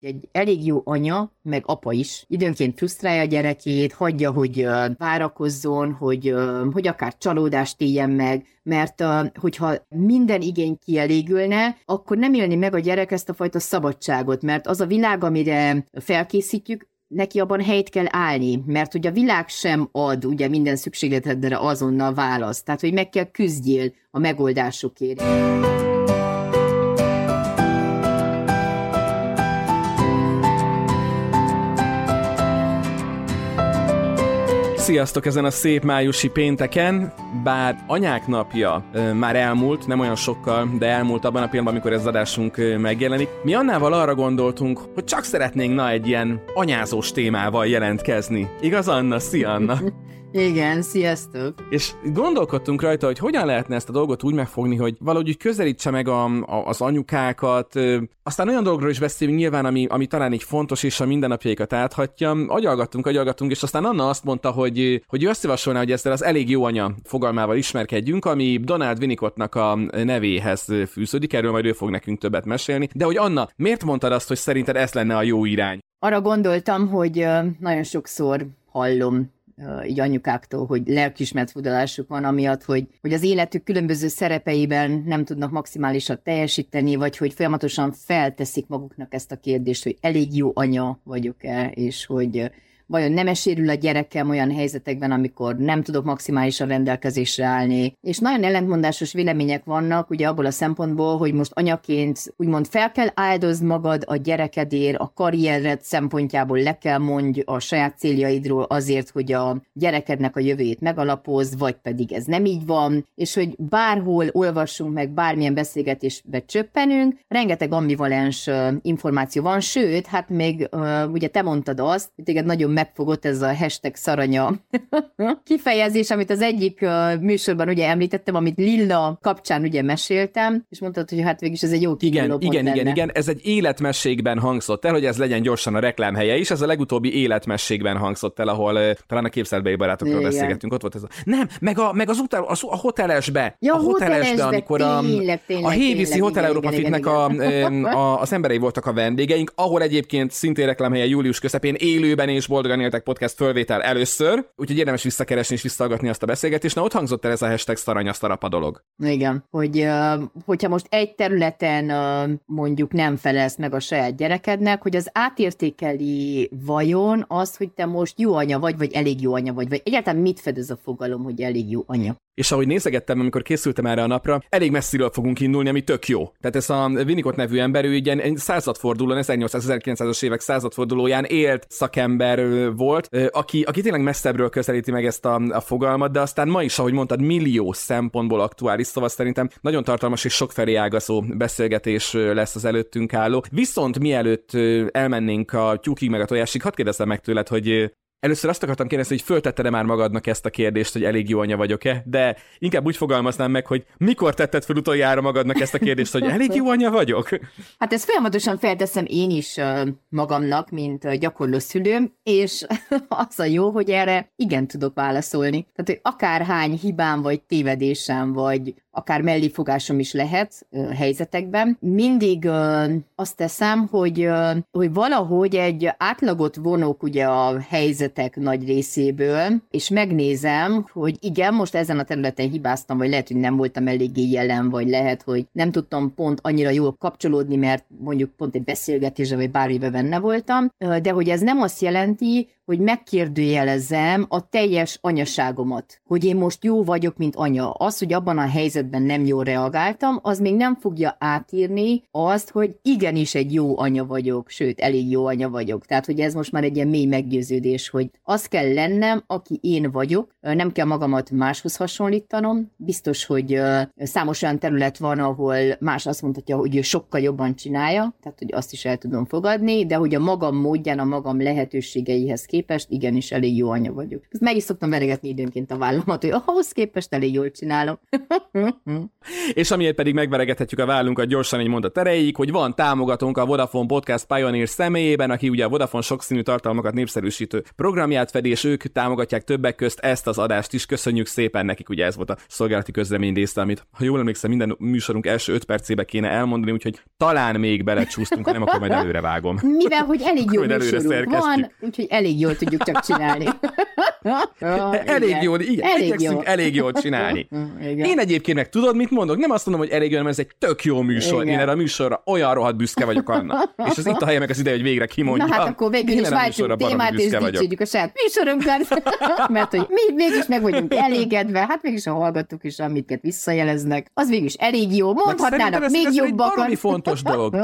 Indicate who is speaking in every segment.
Speaker 1: egy elég jó anya, meg apa is időnként frusztrálja a gyerekét, hagyja, hogy várakozzon, hogy, hogy akár csalódást éljen meg, mert hogyha minden igény kielégülne, akkor nem élni meg a gyerek ezt a fajta szabadságot, mert az a világ, amire felkészítjük, neki abban helyt kell állni, mert hogy a világ sem ad ugye minden szükségletedre azonnal választ, tehát hogy meg kell küzdjél a megoldásokért.
Speaker 2: Sziasztok ezen a szép májusi pénteken, bár anyák napja e, már elmúlt, nem olyan sokkal, de elmúlt abban a pillanatban, amikor ez adásunk e, megjelenik. Mi annával arra gondoltunk, hogy csak szeretnénk na egy ilyen anyázós témával jelentkezni. Igaz, Anna? Szia, Anna!
Speaker 1: Igen, sziasztok!
Speaker 2: És gondolkodtunk rajta, hogy hogyan lehetne ezt a dolgot úgy megfogni, hogy valahogy úgy közelítse meg a, a, az anyukákat, aztán olyan dolgokról is beszélünk nyilván, ami, ami talán így fontos, és a mindennapjaikat áthatja. Agyalgattunk, agyalgattunk, és aztán Anna azt mondta, hogy, hogy ő azt javasolná, hogy ezzel az elég jó anya fogalmával ismerkedjünk, ami Donald Winnicottnak a nevéhez fűződik, erről majd ő fog nekünk többet mesélni. De hogy Anna, miért mondtad azt, hogy szerinted ez lenne a jó irány?
Speaker 1: Arra gondoltam, hogy nagyon sokszor hallom így anyukáktól, hogy lelkismert fudalásuk van, amiatt, hogy, hogy az életük különböző szerepeiben nem tudnak maximálisat teljesíteni, vagy hogy folyamatosan felteszik maguknak ezt a kérdést, hogy elég jó anya vagyok-e, és hogy vajon nem esérül a gyerekem olyan helyzetekben, amikor nem tudok maximálisan rendelkezésre állni. És nagyon ellentmondásos vélemények vannak, ugye abból a szempontból, hogy most anyaként úgymond fel kell áldozni magad a gyerekedért, a karriered szempontjából le kell mondj a saját céljaidról azért, hogy a gyerekednek a jövőjét megalapoz, vagy pedig ez nem így van, és hogy bárhol olvassunk meg, bármilyen beszélgetésbe csöppenünk, rengeteg ambivalens információ van, sőt, hát még ugye te mondtad azt, hogy téged nagyon megfogott ez a hashtag szaranya kifejezés, amit az egyik műsorban ugye említettem, amit Lilla kapcsán ugye meséltem, és mondtad, hogy hát végig ez egy jó
Speaker 2: Igen, igen, igen, igen, ez egy életmességben hangzott el, hogy ez legyen gyorsan a reklámhelye is, ez a legutóbbi életmességben hangzott el, ahol talán a képzelbeli barátokról igen. beszélgettünk, ott volt ez a... Nem, meg, a, meg az utal, az, a hotelesbe,
Speaker 1: ja,
Speaker 2: a hotelesbe, amikor a,
Speaker 1: tényleg, tényleg,
Speaker 2: a Héviszi Hotel Európa Fitnek a,
Speaker 1: a,
Speaker 2: az emberei voltak a vendégeink, ahol egyébként szintén reklámhelye július közepén élőben és boldog boldogan éltek podcast fölvétel először, úgyhogy érdemes visszakeresni és visszahallgatni azt a beszélgetést. Na ott hangzott el ez a hashtag szaranya szarapa dolog.
Speaker 1: Igen, hogy hogyha most egy területen mondjuk nem felelsz meg a saját gyerekednek, hogy az átértékeli vajon az, hogy te most jó anya vagy, vagy elég jó anya vagy, vagy egyáltalán mit fedez a fogalom, hogy elég jó anya?
Speaker 2: És ahogy nézegettem, amikor készültem erre a napra, elég messziről fogunk indulni, ami tök jó. Tehát ez a Winnicott nevű ember, ő egy századfordulón, 1800-1900-as évek századfordulóján élt szakember volt, aki, aki tényleg messzebbről közelíti meg ezt a, a fogalmat, de aztán ma is, ahogy mondtad, millió szempontból aktuális, szóval szerintem nagyon tartalmas és sokfelé ágazó beszélgetés lesz az előttünk álló. Viszont mielőtt elmennénk a tyúkig meg a tojásig, hadd kérdezzem meg tőled, hogy Először azt akartam kérdezni, hogy föltetted már magadnak ezt a kérdést, hogy elég jó anya vagyok-e, de inkább úgy fogalmaznám meg, hogy mikor tetted fel utoljára magadnak ezt a kérdést, hogy elég jó anya vagyok?
Speaker 1: Hát ezt folyamatosan felteszem én is magamnak, mint gyakorló szülőm, és az a jó, hogy erre igen tudok válaszolni. Tehát, hogy akárhány hibám, vagy tévedésem, vagy akár melléfogásom is lehet helyzetekben. Mindig azt teszem, hogy, hogy valahogy egy átlagot vonok ugye a helyzetek nagy részéből, és megnézem, hogy igen, most ezen a területen hibáztam, vagy lehet, hogy nem voltam eléggé jelen, vagy lehet, hogy nem tudtam pont annyira jól kapcsolódni, mert mondjuk pont egy beszélgetésre, vagy bármibe benne voltam, de hogy ez nem azt jelenti, hogy megkérdőjelezem a teljes anyaságomat, hogy én most jó vagyok, mint anya. Az, hogy abban a helyzetben nem jól reagáltam, az még nem fogja átírni azt, hogy igenis egy jó anya vagyok, sőt, elég jó anya vagyok. Tehát, hogy ez most már egy ilyen mély meggyőződés, hogy az kell lennem, aki én vagyok, nem kell magamat máshoz hasonlítanom. Biztos, hogy számos olyan terület van, ahol más azt mondhatja, hogy ő sokkal jobban csinálja, tehát, hogy azt is el tudom fogadni, de hogy a magam módján, a magam lehetőségeihez képest képest igenis elég jó anya vagyok. Ezt meg is szoktam veregetni időnként a vállamat, hogy ahhoz képest elég jól csinálom.
Speaker 2: és amiért pedig megveregethetjük a vállunkat gyorsan egy mondat erejéig, hogy van támogatónk a Vodafone Podcast Pioneer személyében, aki ugye a Vodafone sokszínű tartalmakat népszerűsítő programját fedi, és ők támogatják többek közt ezt az adást is. Köszönjük szépen nekik, ugye ez volt a szolgálati közlemény része, amit ha jól emlékszem, minden műsorunk első öt percébe kéne elmondani, úgyhogy talán még belecsúsztunk, ha nem, akkor majd előre vágom.
Speaker 1: Mivel, hogy elég jó műsorunk van, úgyhogy elég jól tudjuk csak csinálni.
Speaker 2: elég jól, igen, elég, jól. elég jól csinálni. Igen. Én egyébként meg tudod, mit mondok? Nem azt mondom, hogy elég jól, mert ez egy tök jó műsor. Igen. Én erre a műsorra olyan rohadt büszke vagyok annak. És az itt a helye meg az ide, hogy végre kimondjam.
Speaker 1: Na hát akkor végül is váltsuk témát, és dicsérjük a saját műsorunkat, mert hogy mi mégis meg vagyunk elégedve, hát mégis a hallgatók is, amiket visszajeleznek, az végül is elég jó. Mondhatnának még ez jobbakat.
Speaker 2: Ez egy fontos dolog.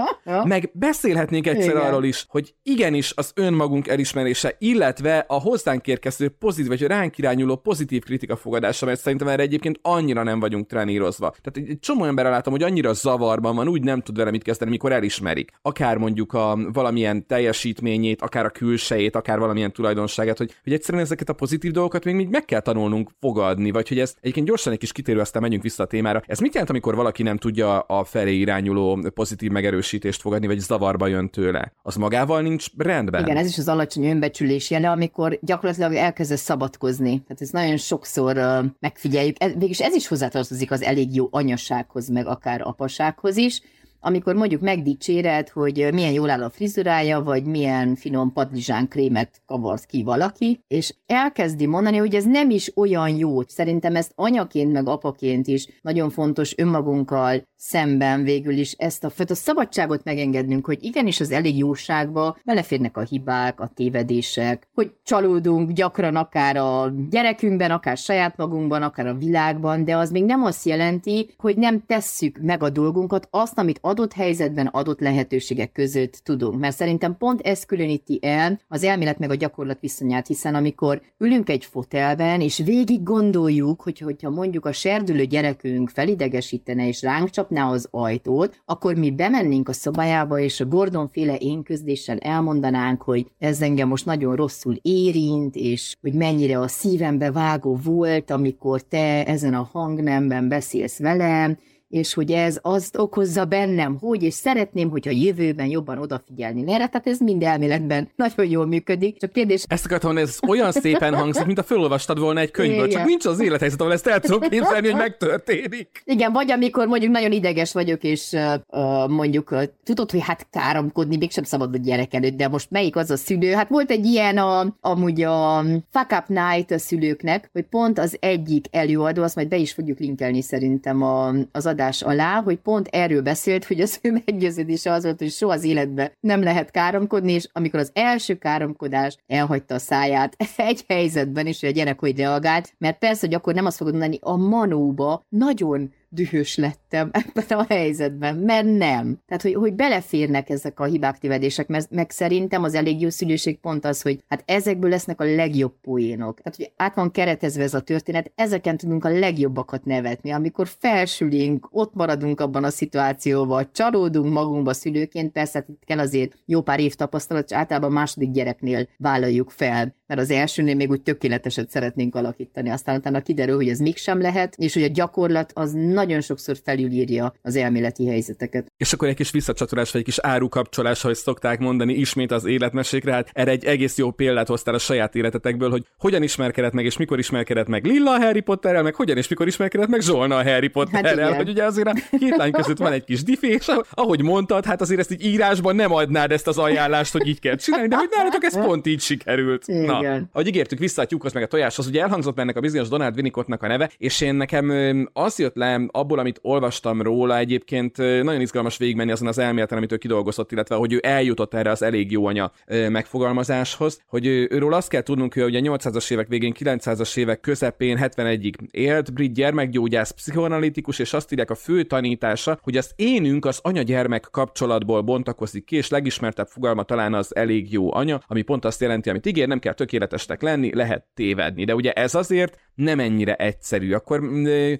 Speaker 2: meg beszélhetnénk egyszer Igen. arról is, hogy igenis az önmagunk elismerése, illetve a hozzánk érkező pozitív, vagy ránk irányuló pozitív kritika fogadása, mert szerintem erre egyébként annyira nem vagyunk trenírozva. Tehát egy csomó emberrel látom, hogy annyira zavarban van, úgy nem tud vele mit kezdeni, mikor elismerik. Akár mondjuk a valamilyen teljesítményét, akár a külsejét, akár valamilyen tulajdonságát, hogy, hogy egyszerűen ezeket a pozitív dolgokat még még meg kell tanulnunk fogadni, vagy hogy ez egyébként gyorsan egy kis kitérő, aztán megyünk vissza a témára. Ez mit jelent, amikor valaki nem tudja a felé irányuló pozitív megerősítést fogadni, vagy zavarba jön tőle? Az magával nincs rendben.
Speaker 1: Igen, ez is az alacsony önbecsülés jele, amikor gyakorlatilag elkezdesz szabadkozni. Tehát ez nagyon sokszor megfigyeljük. Ez, végülis ez is hozzátartozik az elég jó anyasághoz, meg akár apasághoz is, amikor mondjuk megdicséred, hogy milyen jól áll a frizurája, vagy milyen finom padlizsán krémet kavarsz ki valaki, és elkezdi mondani, hogy ez nem is olyan jó. Szerintem ezt anyaként, meg apaként is nagyon fontos önmagunkkal szemben végül is ezt a, a szabadságot megengednünk, hogy igenis az elég jóságba beleférnek a hibák, a tévedések, hogy csalódunk gyakran akár a gyerekünkben, akár saját magunkban, akár a világban, de az még nem azt jelenti, hogy nem tesszük meg a dolgunkat, azt, amit adott helyzetben, adott lehetőségek között tudunk. Mert szerintem pont ez különíti el az elmélet meg a gyakorlat viszonyát, hiszen amikor ülünk egy fotelben, és végig gondoljuk, hogy hogyha mondjuk a serdülő gyerekünk felidegesítene és ránk csapná az ajtót, akkor mi bemennénk a szobájába, és a Gordon féle énközléssel elmondanánk, hogy ez engem most nagyon rosszul érint, és hogy mennyire a szívembe vágó volt, amikor te ezen a hangnemben beszélsz velem, és hogy ez azt okozza bennem, hogy, és szeretném, hogyha jövőben jobban odafigyelni erre, tehát ez mind elméletben nagyon jól működik. Csak kérdés...
Speaker 2: Ezt akartam ez olyan szépen hangzik, mint a felolvastad volna egy könyvből, csak nincs az élethelyzet, ahol ezt el tudom képzelni, hogy megtörténik.
Speaker 1: Igen, vagy amikor mondjuk nagyon ideges vagyok, és uh, mondjuk uh, tudod, hogy hát káromkodni mégsem szabad a gyerek előtt, de most melyik az a szülő? Hát volt egy ilyen a, amúgy a Fuck Up Night a szülőknek, hogy pont az egyik előadó, azt majd be is fogjuk linkelni szerintem a, az adás alá, hogy pont erről beszélt, hogy az ő meggyőződése az volt, hogy soha az életben nem lehet káromkodni, és amikor az első káromkodás elhagyta a száját egy helyzetben, és a gyerek hogy reagált, mert persze, hogy akkor nem azt fogod mondani, a manóba nagyon dühös lettem ebben a helyzetben, mert nem. Tehát, hogy, hogy beleférnek ezek a hibák, tévedések, mert meg szerintem az elég jó szülőség pont az, hogy hát ezekből lesznek a legjobb poénok. Tehát, hogy át van keretezve ez a történet, ezeken tudunk a legjobbakat nevetni, amikor felsülünk, ott maradunk abban a szituációban, csalódunk magunkba szülőként, persze itt kell azért jó pár év tapasztalat, és általában második gyereknél vállaljuk fel, mert az elsőnél még úgy tökéleteset szeretnénk alakítani, aztán utána kiderül, hogy ez mégsem lehet, és hogy a gyakorlat az nagyon sokszor felülírja az elméleti helyzeteket.
Speaker 2: És akkor egy kis visszacsatolás, vagy egy kis árukapcsolás, ahogy szokták mondani, ismét az életmesékre, hát erre egy egész jó példát hoztál a saját életetekből, hogy hogyan ismerkedett meg, és mikor ismerkedett meg Lilla a Harry Potterrel, meg hogyan és mikor ismerkedett meg Zsolna a Harry Potterrel, hát hogy ugye azért a két lány között van egy kis diffi, és ahogy mondtad, hát azért ezt így írásban nem adnád ezt az ajánlást, hogy így kell csinálni, de hogy nálatok ez pont így sikerült. Na, ahogy ígértük vissza a tyúkhoz meg a tojáshoz, ugye elhangzott ennek a bizonyos Donald Winnicottnak a neve, és én nekem az jött le abból, amit olvastam róla, egyébként nagyon izgalmas végigmenni azon az elméleten, amit ő kidolgozott, illetve hogy ő eljutott erre az elég jó anya megfogalmazáshoz, hogy őről azt kell tudnunk, hogy ugye 800-as évek végén, 900-as évek közepén, 71-ig élt, brit gyermekgyógyász, pszichoanalitikus, és azt írják a fő tanítása, hogy az énünk az anya-gyermek kapcsolatból bontakozik ki, és legismertebb fogalma talán az elég jó anya, ami pont azt jelenti, amit ígér, nem kell tökéletesnek lenni, lehet tévedni. De ugye ez azért nem ennyire egyszerű. Akkor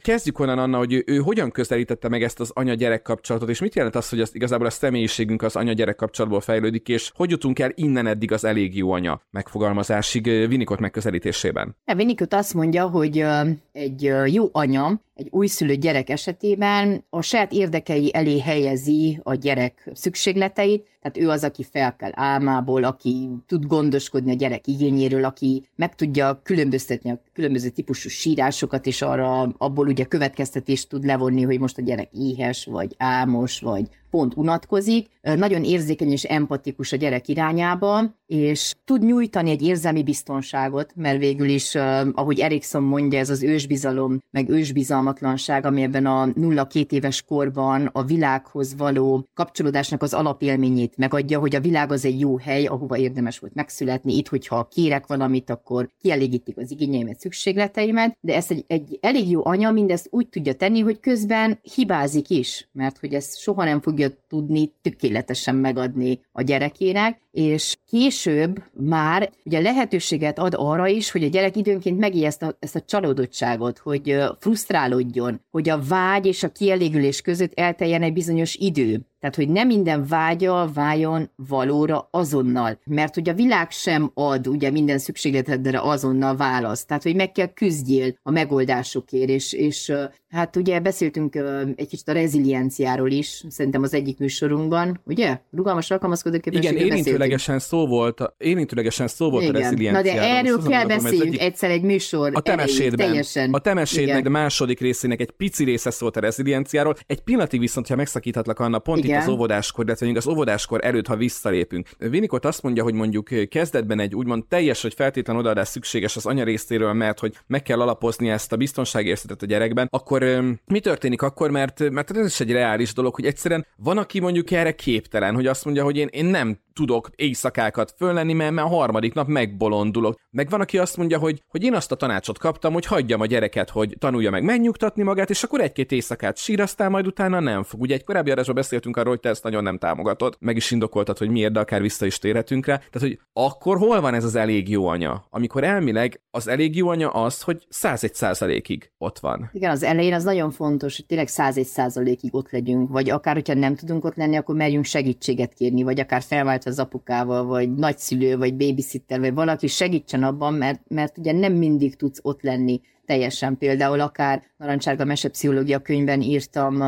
Speaker 2: kezdjük onnan, Anna, hogy ő, ő hogyan közelítette meg ezt az anya-gyerek kapcsolatot, és mit jelent az, hogy az, igazából a személyiségünk az anya-gyerek kapcsolatból fejlődik, és hogy jutunk el innen eddig az elég jó anya megfogalmazásig Vinikot megközelítésében?
Speaker 1: Vinikot azt mondja, hogy egy jó anya egy újszülött gyerek esetében a saját érdekei elé helyezi a gyerek szükségleteit, tehát ő az, aki fel kell álmából, aki tud gondoskodni a gyerek igényéről, aki meg tudja különböztetni a különböző típusú sírásokat, és arra abból ugye következtetést tud levonni, hogy most a gyerek éhes, vagy álmos, vagy pont unatkozik, nagyon érzékeny és empatikus a gyerek irányába, és tud nyújtani egy érzelmi biztonságot, mert végül is, ahogy Erikson mondja, ez az ősbizalom, meg ősbizalmatlanság, ami ebben a 0-2 éves korban a világhoz való kapcsolódásnak az alapélményét megadja, hogy a világ az egy jó hely, ahova érdemes volt megszületni. Itt, hogyha kérek valamit, akkor kielégítik az igényeimet, szükségleteimet, de ezt egy, egy elég jó anya mindezt úgy tudja tenni, hogy közben hibázik is, mert hogy ezt soha nem fogja tudni tökéletesen megadni a gyerekének, és később már ugye lehetőséget ad arra is, hogy a gyerek időnként megélje ezt a, ezt a csalódottságot, hogy frusztrálódjon, hogy a vágy és a kielégülés között elteljen egy bizonyos idő. Tehát, hogy nem minden vágya váljon valóra azonnal. Mert ugye a világ sem ad ugye minden szükségletedre azonnal választ. Tehát, hogy meg kell küzdjél a megoldásokért, és, és hát ugye beszéltünk egy kicsit a rezilienciáról is, szerintem az egyik műsorunkban, ugye? Rugalmas alkalmazkodó
Speaker 2: Igen, érintőlegesen szó volt, érintőlegesen szó volt Igen. a rezilienciáról.
Speaker 1: Na de erről Szóval kell beszéljünk egy... egyszer egy műsor
Speaker 2: A temesédben, teljesen. A temesédnek második részének egy pici része szólt a rezilienciáról. Egy pillanatig viszont, ha megszakíthatlak Anna, pont Igen. itt az óvodáskor, illetve az óvodáskor előtt, ha visszalépünk. Vinikot azt mondja, hogy mondjuk kezdetben egy úgymond teljes, hogy feltétlen odaadás szükséges az anya részéről, mert hogy meg kell alapozni ezt a biztonságérzetet a gyerekben, akkor mi történik akkor, mert, mert ez is egy reális dolog, hogy egyszerűen van, aki mondjuk erre képtelen, hogy azt mondja, hogy én, én nem tudok éjszakákat föllenni, mert, mert a harmadik nap megbolondulok. Meg van, aki azt mondja, hogy, hogy én azt a tanácsot kaptam, hogy hagyjam a gyereket, hogy tanulja meg megnyugtatni magát, és akkor egy-két éjszakát sír, aztán majd utána nem fog. Ugye egy korábbi adásban beszéltünk arról, hogy te ezt nagyon nem támogatod, meg is indokoltad, hogy miért, de akár vissza is térhetünk rá. Tehát, hogy akkor hol van ez az elég jó anya? Amikor elmileg az elég jó anya az, hogy 101 százalékig ott van.
Speaker 1: Igen, az elején az nagyon fontos, hogy tényleg 101 százalékig ott legyünk, vagy akár, hogyha nem tudunk ott lenni, akkor merjünk segítséget kérni, vagy akár felvált az apukával, vagy nagyszülő, vagy babysitter, vagy valaki segítsen abban, mert, mert ugye nem mindig tudsz ott lenni teljesen. Például akár Narancsárga Mesepszichológia könyvben írtam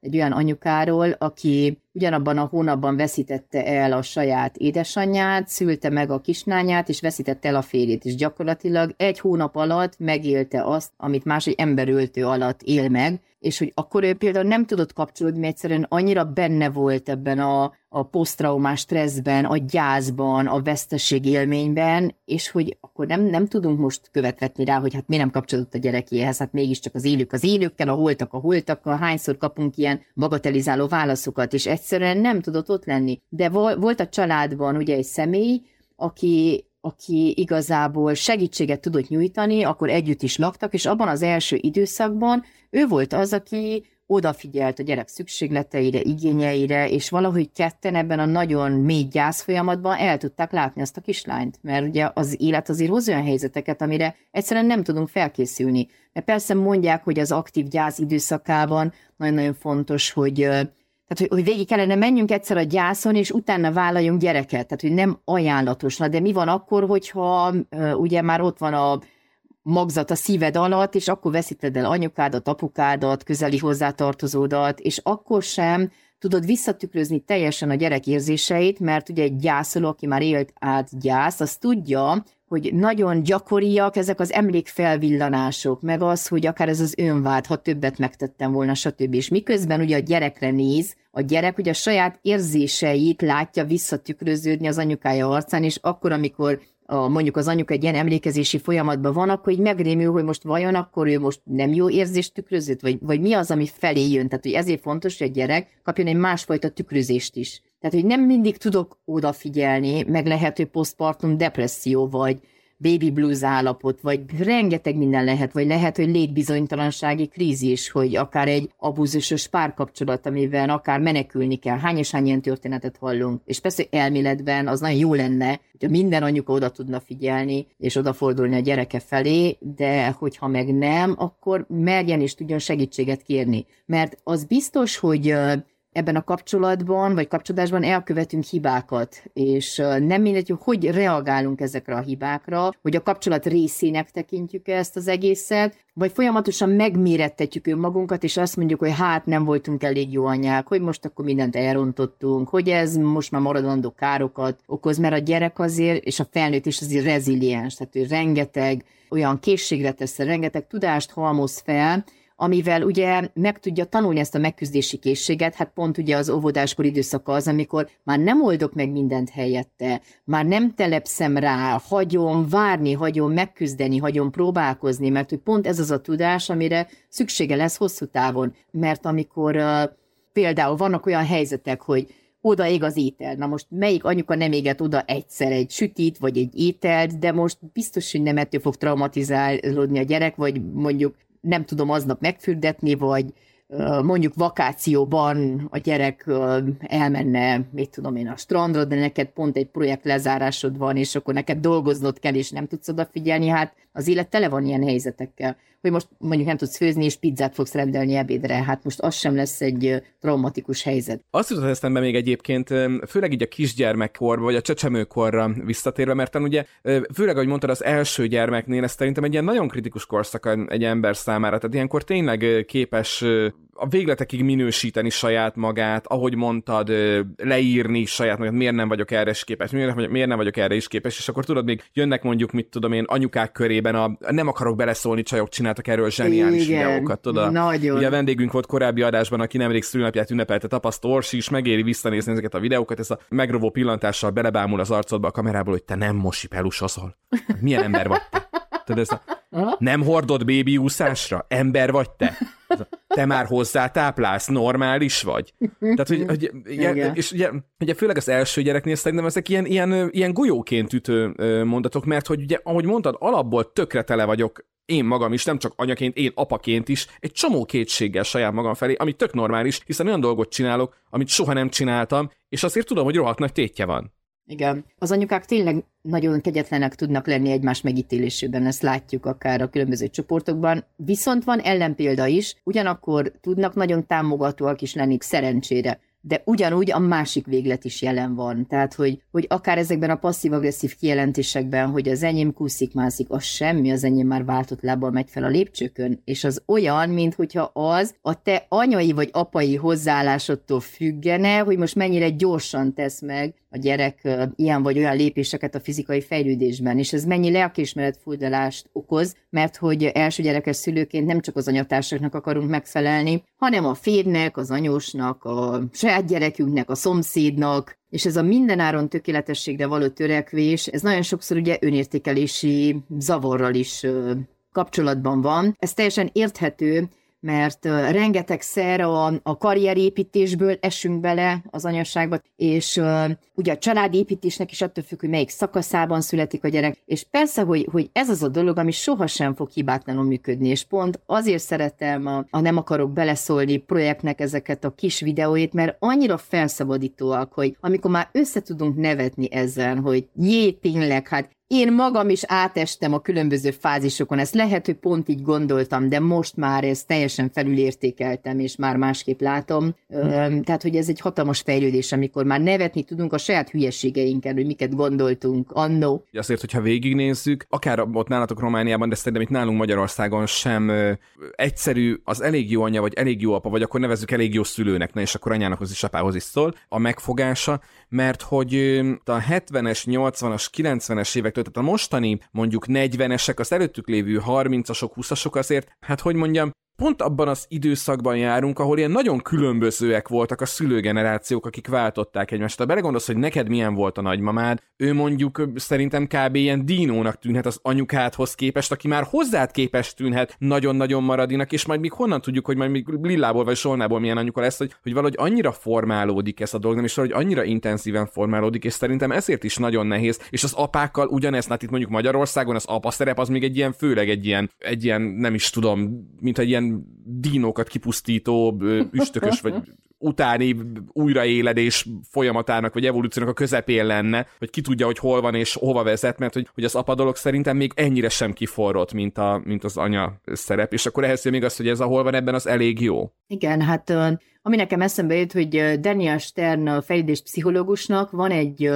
Speaker 1: egy olyan anyukáról, aki ugyanabban a hónapban veszítette el a saját édesanyját, szülte meg a kislányát, és veszítette el a férjét, és gyakorlatilag egy hónap alatt megélte azt, amit más egy emberöltő alatt él meg, és hogy akkor ő például nem tudott kapcsolódni, mert egyszerűen annyira benne volt ebben a, a posztraumás stresszben, a gyászban, a veszteség élményben, és hogy akkor nem, nem tudunk most követvetni rá, hogy hát mi nem kapcsolódott a gyerekéhez, hát mégiscsak az élők az élőkkel, a holtak a holtakkal, hányszor kapunk ilyen bagatelizáló válaszokat, és egyszerűen nem tudott ott lenni. De volt a családban ugye egy személy, aki aki igazából segítséget tudott nyújtani, akkor együtt is laktak, és abban az első időszakban ő volt az, aki odafigyelt a gyerek szükségleteire, igényeire, és valahogy ketten ebben a nagyon mély gyász folyamatban el tudták látni azt a kislányt, mert ugye az élet azért hoz olyan helyzeteket, amire egyszerűen nem tudunk felkészülni. Mert persze mondják, hogy az aktív gyász időszakában nagyon-nagyon fontos, hogy tehát, hogy, hogy végig kellene menjünk egyszer a gyászon, és utána vállaljunk gyereket. Tehát, hogy nem ajánlatos. Na, de mi van akkor, hogyha ugye már ott van a magzat a szíved alatt, és akkor veszíted el anyukádat, apukádat, közeli hozzátartozódat, és akkor sem tudod visszatükrözni teljesen a gyerek érzéseit, mert ugye egy gyászoló, aki már élt át gyász, az tudja, hogy nagyon gyakoriak ezek az emlékfelvillanások, meg az, hogy akár ez az önvád, ha többet megtettem volna, stb. És miközben ugye a gyerekre néz, a gyerek ugye a saját érzéseit látja visszatükröződni az anyukája arcán, és akkor, amikor a, mondjuk az anyuka egy ilyen emlékezési folyamatban van, akkor így megrémül, hogy most vajon akkor ő most nem jó érzést tükrözött, vagy, vagy mi az, ami felé jön. Tehát, hogy ezért fontos, hogy a gyerek kapjon egy másfajta tükrözést is. Tehát, hogy nem mindig tudok odafigyelni, meg lehet, hogy posztpartum depresszió, vagy, baby blues állapot, vagy rengeteg minden lehet, vagy lehet, hogy létbizonytalansági krízis, hogy akár egy abúzusos párkapcsolat, amivel akár menekülni kell. Hány és hány ilyen történetet hallunk. És persze elméletben az nagyon jó lenne, hogyha minden anyuka oda tudna figyelni, és odafordulni a gyereke felé, de hogyha meg nem, akkor merjen és tudjon segítséget kérni. Mert az biztos, hogy ebben a kapcsolatban, vagy kapcsolódásban elkövetünk hibákat, és nem mindegy, hogy hogy reagálunk ezekre a hibákra, hogy a kapcsolat részének tekintjük ezt az egészet, vagy folyamatosan megmérettetjük önmagunkat, és azt mondjuk, hogy hát nem voltunk elég jó anyák, hogy most akkor mindent elrontottunk, hogy ez most már maradandó károkat okoz, mert a gyerek azért, és a felnőtt is azért reziliens, tehát ő rengeteg olyan készségre tesz, rengeteg tudást halmoz fel, amivel ugye meg tudja tanulni ezt a megküzdési készséget, hát pont ugye az óvodáskor időszaka az, amikor már nem oldok meg mindent helyette, már nem telepszem rá, hagyom várni, hagyom megküzdeni, hagyom próbálkozni, mert hogy pont ez az a tudás, amire szüksége lesz hosszú távon. Mert amikor például vannak olyan helyzetek, hogy oda ég az étel. Na most melyik anyuka nem éget oda egyszer egy sütit, vagy egy ételt, de most biztos, hogy nem ettől fog traumatizálódni a gyerek, vagy mondjuk nem tudom aznap megfürdetni, vagy mondjuk vakációban a gyerek elmenne, mit tudom én, a strandra, de neked pont egy projekt lezárásod van, és akkor neked dolgoznod kell, és nem tudsz odafigyelni, hát az élet tele van ilyen helyzetekkel, hogy most mondjuk nem tudsz főzni, és pizzát fogsz rendelni ebédre, hát most az sem lesz egy traumatikus helyzet.
Speaker 2: Azt jutott eszembe még egyébként, főleg így a kisgyermekkorba, vagy a csecsemőkorra visszatérve, mert ugye, főleg, ahogy mondtad, az első gyermeknél ez szerintem egy ilyen nagyon kritikus korszak egy ember számára, tehát ilyenkor tényleg képes a végletekig minősíteni saját magát, ahogy mondtad, leírni saját magát, miért nem vagyok erre is képes, miért nem, vagyok, miért nem vagyok erre is képes, és akkor tudod, még jönnek mondjuk, mit tudom én, anyukák körében a nem akarok beleszólni, csajok csináltak erről zseniális Igen, videókat, tudod?
Speaker 1: Nagyon.
Speaker 2: Ugye a vendégünk volt korábbi adásban, aki nemrég szülnapját ünnepelte, tapaszt Orsi is megéri visszanézni ezeket a videókat, ez a megrovó pillantással belebámul az arcodba a kamerából, hogy te nem mosi pelusozol. Milyen ember vagy te? Tudod, ez a, nem hordod bébi úszásra? Ember vagy te? Te már hozzá táplálsz, normális vagy? Tehát, hogy, hogy ilyen, és ugye, ugye főleg az első gyereknél szerintem ezek ilyen, ilyen, ilyen golyóként ütő mondatok, mert hogy ugye, ahogy mondtad, alapból tökre tele vagyok én magam is, nem csak anyaként, én apaként is, egy csomó kétséggel saját magam felé, ami tök normális, hiszen olyan dolgot csinálok, amit soha nem csináltam, és azért tudom, hogy rohadt nagy tétje van.
Speaker 1: Igen. Az anyukák tényleg nagyon kegyetlenek tudnak lenni egymás megítélésében, ezt látjuk akár a különböző csoportokban. Viszont van ellenpélda is, ugyanakkor tudnak nagyon támogatóak is lenni szerencsére de ugyanúgy a másik véglet is jelen van. Tehát, hogy, hogy akár ezekben a passzív-agresszív kijelentésekben, hogy az enyém kúszik, mászik, az semmi, az enyém már váltott lábbal megy fel a lépcsőkön, és az olyan, mint hogyha az a te anyai vagy apai hozzáállásodtól függene, hogy most mennyire gyorsan tesz meg a gyerek ilyen vagy olyan lépéseket a fizikai fejlődésben, és ez mennyi lelkiismeret furdalást okoz, mert hogy első gyerekes szülőként nem csak az anyatársaknak akarunk megfelelni, hanem a férnek, az anyósnak, a saját gyerekünknek, a szomszédnak, és ez a mindenáron tökéletességre való törekvés, ez nagyon sokszor ugye önértékelési zavarral is kapcsolatban van. Ez teljesen érthető, mert rengetegszer a, a karrierépítésből esünk bele az anyaságba, és ugye a családépítésnek is attól függ, hogy melyik szakaszában születik a gyerek, és persze, hogy, hogy ez az a dolog, ami sohasem fog hibátlanul működni, és pont azért szeretem a, a Nem akarok beleszólni projektnek ezeket a kis videóit, mert annyira felszabadítóak, hogy amikor már össze tudunk nevetni ezen, hogy jé, tényleg, hát én magam is átestem a különböző fázisokon, ezt lehet, hogy pont így gondoltam, de most már ezt teljesen felülértékeltem, és már másképp látom. Tehát, hogy ez egy hatalmas fejlődés, amikor már nevetni tudunk a saját hülyeségeinken, hogy miket gondoltunk annó.
Speaker 2: Azért, hogyha végignézzük, akár ott nálatok Romániában, de szerintem itt nálunk Magyarországon sem ö, egyszerű az elég jó anya, vagy elég jó apa, vagy akkor nevezzük elég jó szülőnek, na és akkor anyának is apához is szól, a megfogása, mert hogy a 70-es, 80-as, 90-es évektől, tehát a mostani mondjuk 40-esek, az előttük lévő 30-asok, 20-asok azért, hát hogy mondjam, pont abban az időszakban járunk, ahol ilyen nagyon különbözőek voltak a szülőgenerációk, akik váltották egymást. Ha belegondolsz, hogy neked milyen volt a nagymamád, ő mondjuk szerintem kb. ilyen dinónak tűnhet az anyukádhoz képest, aki már hozzád képest tűnhet nagyon-nagyon maradinak, és majd még honnan tudjuk, hogy majd még lillából vagy solnából milyen anyuka lesz, hogy, hogy valahogy annyira formálódik ez a dolog, nem is valahogy annyira intenzíven formálódik, és szerintem ezért is nagyon nehéz. És az apákkal ugyanezt, hát itt mondjuk Magyarországon az apa szerep az még egy ilyen, főleg egy ilyen, egy ilyen nem is tudom, mint egy ilyen dinókat kipusztító, üstökös vagy utáni újraéledés folyamatának, vagy evolúciónak a közepén lenne, hogy ki tudja, hogy hol van és hova vezet, mert hogy, hogy az apa dolog szerintem még ennyire sem kiforrott, mint, a, mint az anya szerep, és akkor ehhez jön még az, hogy ez a hol van ebben, az elég jó.
Speaker 1: Igen, hát ami nekem eszembe jut, hogy Daniel Stern fejlődés pszichológusnak van egy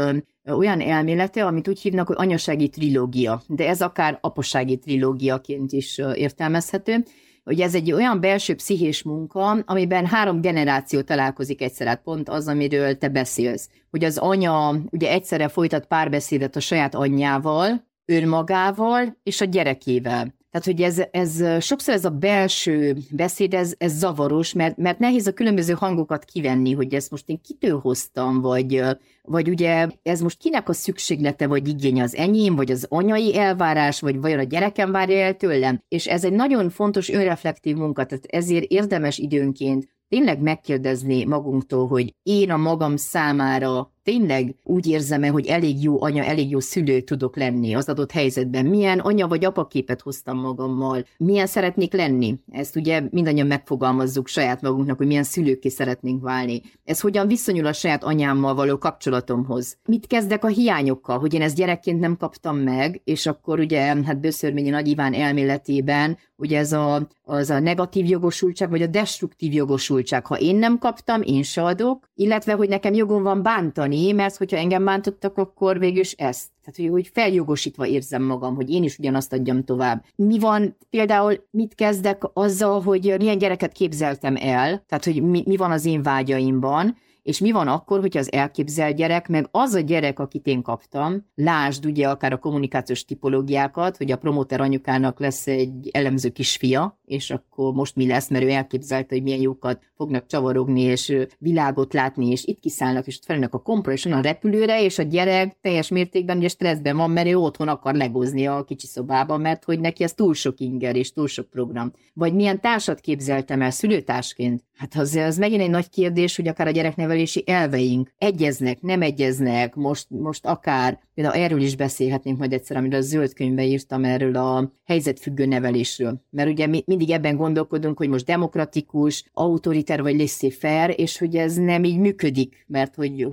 Speaker 1: olyan elmélete, amit úgy hívnak, hogy anyasági trilógia, de ez akár apasági trilógiaként is értelmezhető, hogy ez egy olyan belső pszichés munka, amiben három generáció találkozik egyszer, hát pont az, amiről te beszélsz. Hogy az anya ugye egyszerre folytat párbeszédet a saját anyjával, önmagával és a gyerekével. Tehát, hogy ez, ez sokszor ez a belső beszéd, ez, ez zavaros, mert, mert nehéz a különböző hangokat kivenni, hogy ezt most én kitől hoztam, vagy, vagy ugye ez most kinek a szükséglete, vagy igénye az enyém, vagy az anyai elvárás, vagy vajon a gyerekem várja el tőlem. És ez egy nagyon fontos önreflektív munka, tehát ezért érdemes időnként tényleg megkérdezni magunktól, hogy én a magam számára tényleg úgy érzem-e, hogy elég jó anya, elég jó szülő tudok lenni az adott helyzetben? Milyen anya vagy apaképet hoztam magammal? Milyen szeretnék lenni? Ezt ugye mindannyian megfogalmazzuk saját magunknak, hogy milyen szülőké szeretnénk válni. Ez hogyan viszonyul a saját anyámmal való kapcsolatomhoz? Mit kezdek a hiányokkal, hogy én ezt gyerekként nem kaptam meg, és akkor ugye, hát Böszörményi Nagy Iván elméletében, ugye ez a, az a negatív jogosultság, vagy a destruktív jogosultság. Ha én nem kaptam, én se adok, illetve, hogy nekem jogom van bántani, mert hogyha engem bántottak, akkor végül is ezt. Tehát, hogy, hogy feljogosítva érzem magam, hogy én is ugyanazt adjam tovább. Mi van, például mit kezdek azzal, hogy milyen gyereket képzeltem el, tehát, hogy mi, mi van az én vágyaimban, és mi van akkor, hogyha az elképzelt gyerek, meg az a gyerek, akit én kaptam, lásd ugye akár a kommunikációs tipológiákat, hogy a promoter anyukának lesz egy elemző kisfia, és akkor most mi lesz, mert ő elképzelte, hogy milyen jókat fognak csavarogni, és világot látni, és itt kiszállnak, és felülnek a kompra, és a repülőre, és a gyerek teljes mértékben ugye stresszben van, mert ő otthon akar legozni a kicsi szobában, mert hogy neki ez túl sok inger és túl sok program. Vagy milyen társat képzeltem el szülőtársként? Hát az, az megint egy nagy kérdés, hogy akár a gyereknevelési elveink egyeznek, nem egyeznek, most, most akár, például erről is beszélhetnénk majd egyszer, amiről a zöld könyvbe írtam erről a helyzetfüggő nevelésről. Mert ugye mi mindig ebben gondolkodunk, hogy most demokratikus, autoriter vagy laissez-faire, és hogy ez nem így működik, mert hogy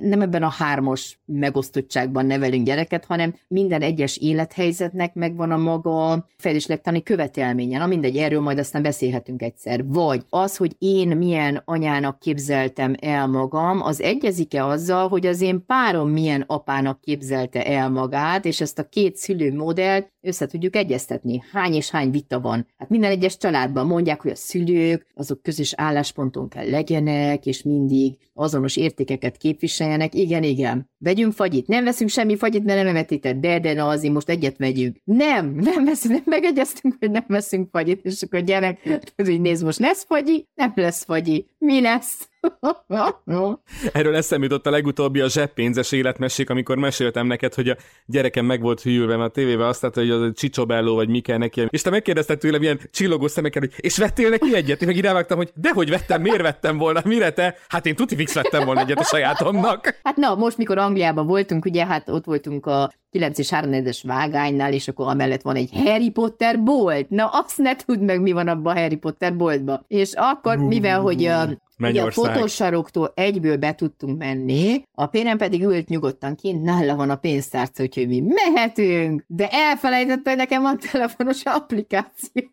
Speaker 1: nem ebben a hármas megosztottságban nevelünk gyereket, hanem minden egyes élethelyzetnek megvan a maga fejléslektani követelménye. Na mindegy, erről majd aztán beszélhetünk egyszer. Vagy az, hogy én milyen anyának képzeltem el magam, az egyezik-e azzal, hogy az én párom milyen apának képzelte el magát, és ezt a két szülő modellt össze tudjuk egyeztetni. Hány és hány vita van. Hát minden egyes családban mondják, hogy a szülők, azok közös állásponton kell legyenek, és mindig azonos értékeket képviseljenek. Igen, igen. Vegyünk fagyit. Nem veszünk semmi fagyit, mert nem emetített. De, de, na, azért most egyet megyünk. Nem, nem veszünk, nem megegyeztünk, hogy nem veszünk fagyit, és akkor a gyerek, hogy néz, most lesz fagyi, nem lesz fagyi. Mi lesz?
Speaker 2: Erről eszem jutott a legutóbbi a zseppénzes életmesék, amikor meséltem neked, hogy a gyerekem meg volt hűlve, mert a tévébe azt látta, hogy az a csicsobelló, vagy mi kell neki. És te megkérdezted tőlem ilyen csillogó szemekkel, hogy és vettél neki egyet? Én meg irávágtam, hogy dehogy vettem, miért vettem volna, mire te? Hát én tuti fix vettem volna egyet a sajátomnak.
Speaker 1: Hát na, most mikor Angliában voltunk, ugye hát ott voltunk a 9 és 3 es vágánynál, és akkor amellett van egy Harry Potter bolt. Na, azt ne tudd meg, mi van abban a Harry Potter boltban. És akkor, mivel, hogy Ugye a fotósaroktól egyből be tudtunk menni, a pérem pedig ült nyugodtan kint, nála van a pénztárca, úgyhogy mi mehetünk, de elfelejtett, hogy nekem van telefonos applikáció.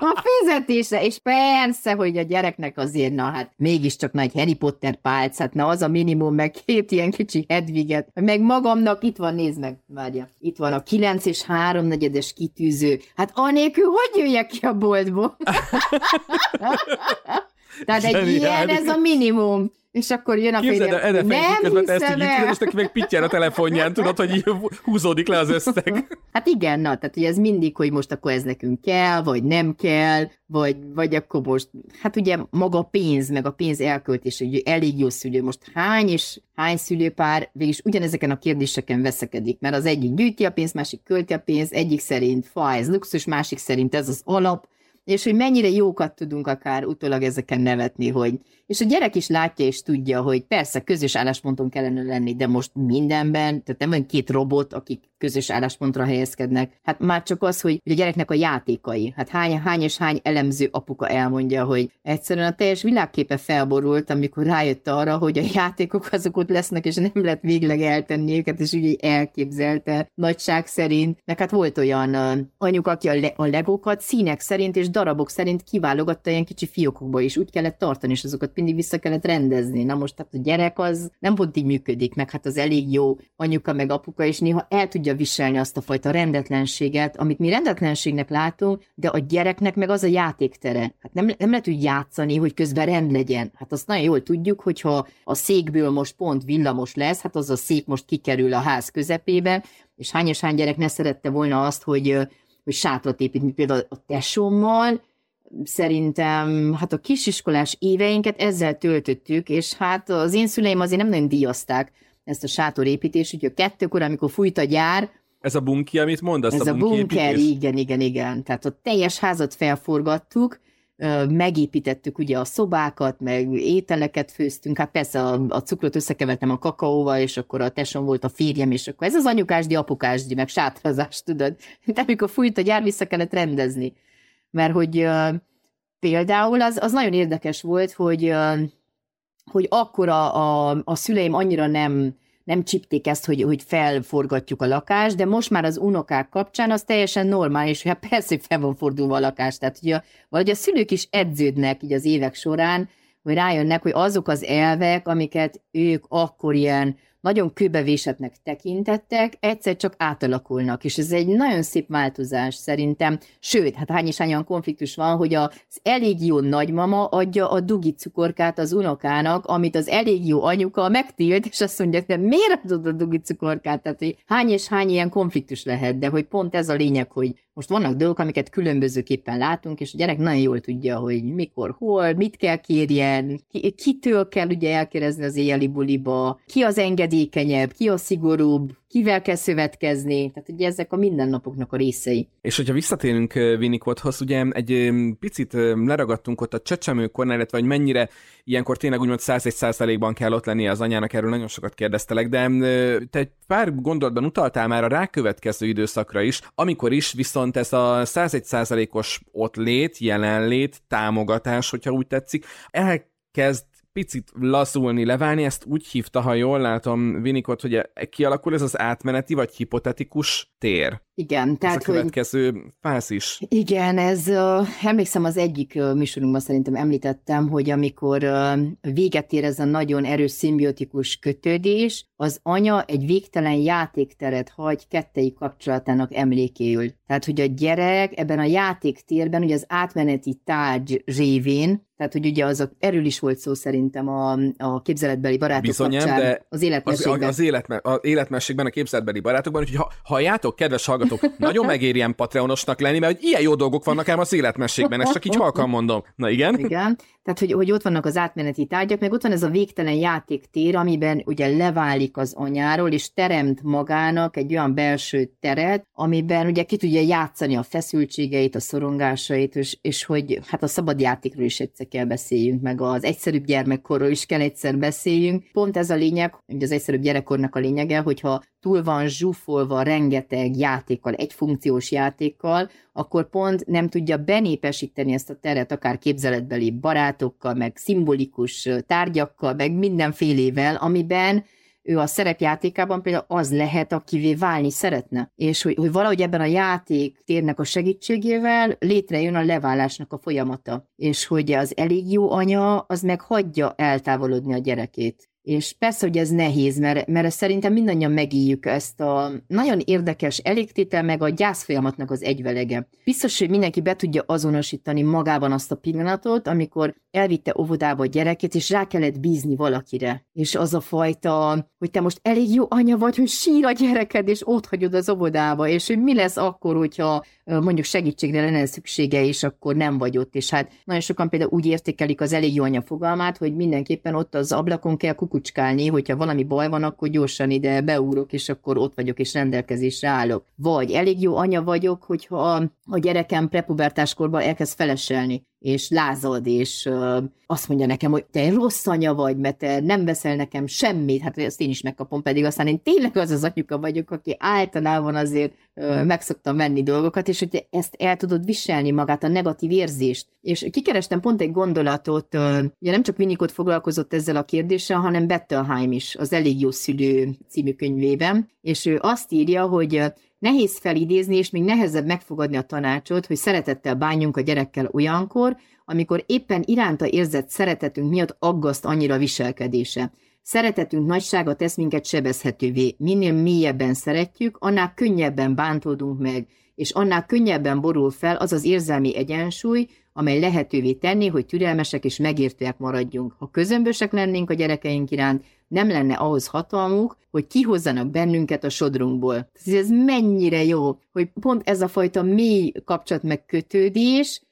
Speaker 1: a fizetése, és persze, hogy a gyereknek azért, na hát mégiscsak nagy Harry Potter pálcát, na az a minimum, meg két ilyen kicsi Hedviget, meg magamnak itt van, nézd meg, várja, itt van a 9 és 3 negyedes kitűző, hát anélkül hogy jöjjek ki a boltból? Tehát egy ilyen, ez a minimum. És akkor jön a
Speaker 2: Képzeld,
Speaker 1: férjem,
Speaker 2: Ede
Speaker 1: nem
Speaker 2: közben ezt így
Speaker 1: el.
Speaker 2: és neki meg pittyel a telefonján, tudod, hogy így húzódik le az összeg.
Speaker 1: Hát igen, na, tehát ugye ez mindig, hogy most akkor ez nekünk kell, vagy nem kell, vagy, vagy akkor most, hát ugye maga a pénz, meg a pénz elköltése, ugye elég jó szülő, most hány és hány szülőpár végülis ugyanezeken a kérdéseken veszekedik, mert az egyik gyűjti a pénzt, másik költi a pénzt, egyik szerint fa, ez luxus, másik szerint ez az alap, és hogy mennyire jókat tudunk akár utólag ezeken nevetni, hogy és a gyerek is látja és tudja, hogy persze közös állásponton kellene lenni, de most mindenben, tehát nem van két robot, akik közös álláspontra helyezkednek. Hát már csak az, hogy a gyereknek a játékai. Hát hány, hány és hány elemző apuka elmondja, hogy egyszerűen a teljes világképe felborult, amikor rájött arra, hogy a játékok azok ott lesznek, és nem lehet végleg eltenni őket, és ugye elképzelte nagyság szerint. Meg hát volt olyan uh, anyuk, aki a, le- a legókat színek szerint és darabok szerint kiválogatta ilyen kicsi fiókokba, és úgy kellett tartani, és azokat mindig vissza kellett rendezni. Na most tehát a gyerek az nem pont így működik, meg hát az elég jó anyuka meg apuka, és néha el tudja viselni azt a fajta rendetlenséget, amit mi rendetlenségnek látunk, de a gyereknek meg az a játéktere. Hát nem, nem lehet úgy játszani, hogy közben rend legyen. Hát azt nagyon jól tudjuk, hogyha a székből most pont villamos lesz, hát az a szék most kikerül a ház közepébe, és hány és hány gyerek ne szerette volna azt, hogy, hogy sátrat épít, például a tesómmal, szerintem hát a kisiskolás éveinket ezzel töltöttük, és hát az én szüleim azért nem nagyon díjazták ezt a sátorépítést, úgyhogy a kettőkor, amikor fújt a gyár,
Speaker 2: Ez a bunki, amit mondasz,
Speaker 1: ez
Speaker 2: a,
Speaker 1: a bunker,
Speaker 2: bunkiépítés?
Speaker 1: igen, igen, igen. Tehát a teljes házat felforgattuk, megépítettük ugye a szobákat, meg ételeket főztünk, hát persze a, a cukrot összekevertem a kakaóval, és akkor a tesom volt a férjem, és akkor ez az anyukásdi, apukásdi, meg sátrazás, tudod. De amikor fújt a gyár, vissza kellett rendezni. Mert hogy ö, például az, az nagyon érdekes volt, hogy, ö, hogy akkor a, a, a szüleim annyira nem, nem csipték ezt, hogy, hogy felforgatjuk a lakást, de most már az unokák kapcsán az teljesen normális, hogy hát persze, hogy fel van fordulva a lakás. Tehát ugye, vagy a szülők is edződnek így az évek során, hogy rájönnek, hogy azok az elvek, amiket ők akkor ilyen nagyon kőbevésetnek tekintettek, egyszer csak átalakulnak, és ez egy nagyon szép változás szerintem. Sőt, hát hány és hány olyan konfliktus van, hogy az elég jó nagymama adja a dugi cukorkát az unokának, amit az elég jó anyuka megtilt, és azt mondja, de miért adod a dugi cukorkát? Tehát, hogy hány és hány ilyen konfliktus lehet, de hogy pont ez a lényeg, hogy most vannak dolgok, amiket különbözőképpen látunk, és a gyerek nagyon jól tudja, hogy mikor, hol, mit kell kérjen, ki, kitől kell ugye elkérezni az éjjeli buliba, ki az engedékenyebb, ki a szigorúbb, kivel kell szövetkezni, tehát ugye ezek a mindennapoknak a részei.
Speaker 2: És hogyha visszatérünk Winnicotthoz, ugye egy ö, picit ö, leragadtunk ott a csecsemőkornál, illetve hogy mennyire ilyenkor tényleg úgymond 101%-ban kell ott lennie az anyának, erről nagyon sokat kérdeztelek, de te egy pár gondolatban utaltál már a rákövetkező időszakra is, amikor is viszont ez a 101%-os ott lét, jelenlét, támogatás, hogyha úgy tetszik, elkezd picit lazulni, leválni, ezt úgy hívta, ha jól látom, Winnicott, hogy kialakul ez az átmeneti vagy hipotetikus tér.
Speaker 1: Igen,
Speaker 2: Tehát, ez a
Speaker 1: hogy
Speaker 2: következő fázis.
Speaker 1: Igen, ez uh, emlékszem az egyik uh, műsorunkban szerintem említettem, hogy amikor uh, véget ér ez a nagyon erős szimbiotikus kötődés, az anya egy végtelen játékteret hagy kettei kapcsolatának emlékéül. Tehát, hogy a gyerek ebben a játéktérben, ugye az átmeneti tárgy révén, tehát, hogy ugye az a, erről is volt szó szerintem a, a képzeletbeli barátok
Speaker 2: Bizonyám,
Speaker 1: kapcsán,
Speaker 2: de
Speaker 1: az
Speaker 2: Az,
Speaker 1: életmeségben.
Speaker 2: az, életme, az életmességben, a képzeletbeli barátokban, úgyhogy ha, halljátok, kedves hallgatók, nagyon megéri ilyen patreonosnak lenni, mert hogy ilyen jó dolgok vannak ám az életmességben, ezt csak így halkan mondom. Na igen?
Speaker 1: Igen, tehát hogy, hogy ott vannak az átmeneti tárgyak, meg ott van ez a végtelen játéktér, amiben ugye leválik az anyáról, és teremt magának egy olyan belső teret, amiben ugye ki tudja játszani a feszültségeit, a szorongásait, és, és hogy hát a szabad játékról is egyszer kell beszéljünk, meg az egyszerűbb gyermekkorról is kell egyszer beszéljünk. Pont ez a lényeg, hogy az egyszerűbb gyerekkornak a lényege, hogyha túl van zsúfolva rengeteg játékkal, egy funkciós játékkal, akkor pont nem tudja benépesíteni ezt a teret, akár képzeletbeli barátokkal, meg szimbolikus tárgyakkal, meg mindenfélével, amiben ő a szerepjátékában például az lehet, akivé válni szeretne. És hogy, hogy valahogy ebben a játék térnek a segítségével létrejön a leválásnak a folyamata. És hogy az elég jó anya, az meg hagyja eltávolodni a gyerekét És persze, hogy ez nehéz, mert, mert szerintem mindannyian megéljük ezt a nagyon érdekes elégtétel, meg a gyászfolyamatnak az egyvelege. Biztos, hogy mindenki be tudja azonosítani magában azt a pillanatot, amikor elvitte óvodába a gyereket, és rá kellett bízni valakire. És az a fajta, hogy te most elég jó anya vagy, hogy sír a gyereked, és ott hagyod az óvodába, és hogy mi lesz akkor, hogyha mondjuk segítségre lenne szüksége, és akkor nem vagy ott. És hát nagyon sokan például úgy értékelik az elég jó anya fogalmát, hogy mindenképpen ott az ablakon kell kukucskálni, hogyha valami baj van, akkor gyorsan ide beúrok, és akkor ott vagyok, és rendelkezésre állok. Vagy elég jó anya vagyok, hogyha a gyerekem prepubertáskorban elkezd feleselni és lázad, és ö, azt mondja nekem, hogy te rossz anya vagy, mert te nem veszel nekem semmit, hát ezt én is megkapom, pedig aztán én tényleg az az anyuka vagyok, aki általában azért ö, meg szoktam venni dolgokat, és hogy ezt el tudod viselni magát, a negatív érzést. És kikerestem pont egy gondolatot, ö, ugye nem csak Vinikot foglalkozott ezzel a kérdéssel, hanem Bettelheim is, az Elég jó szülő című könyvében, és ő azt írja, hogy Nehéz felidézni, és még nehezebb megfogadni a tanácsot, hogy szeretettel bánjunk a gyerekkel olyankor, amikor éppen iránta érzett szeretetünk miatt aggaszt annyira viselkedése. Szeretetünk nagysága tesz minket sebezhetővé. Minél mélyebben szeretjük, annál könnyebben bántódunk meg, és annál könnyebben borul fel az az érzelmi egyensúly, amely lehetővé tenni, hogy türelmesek és megértőek maradjunk. Ha közömbösek lennénk a gyerekeink iránt, nem lenne ahhoz hatalmuk, hogy kihozzanak bennünket a sodrunkból. Ez mennyire jó, hogy pont ez a fajta mély kapcsolat megkötődés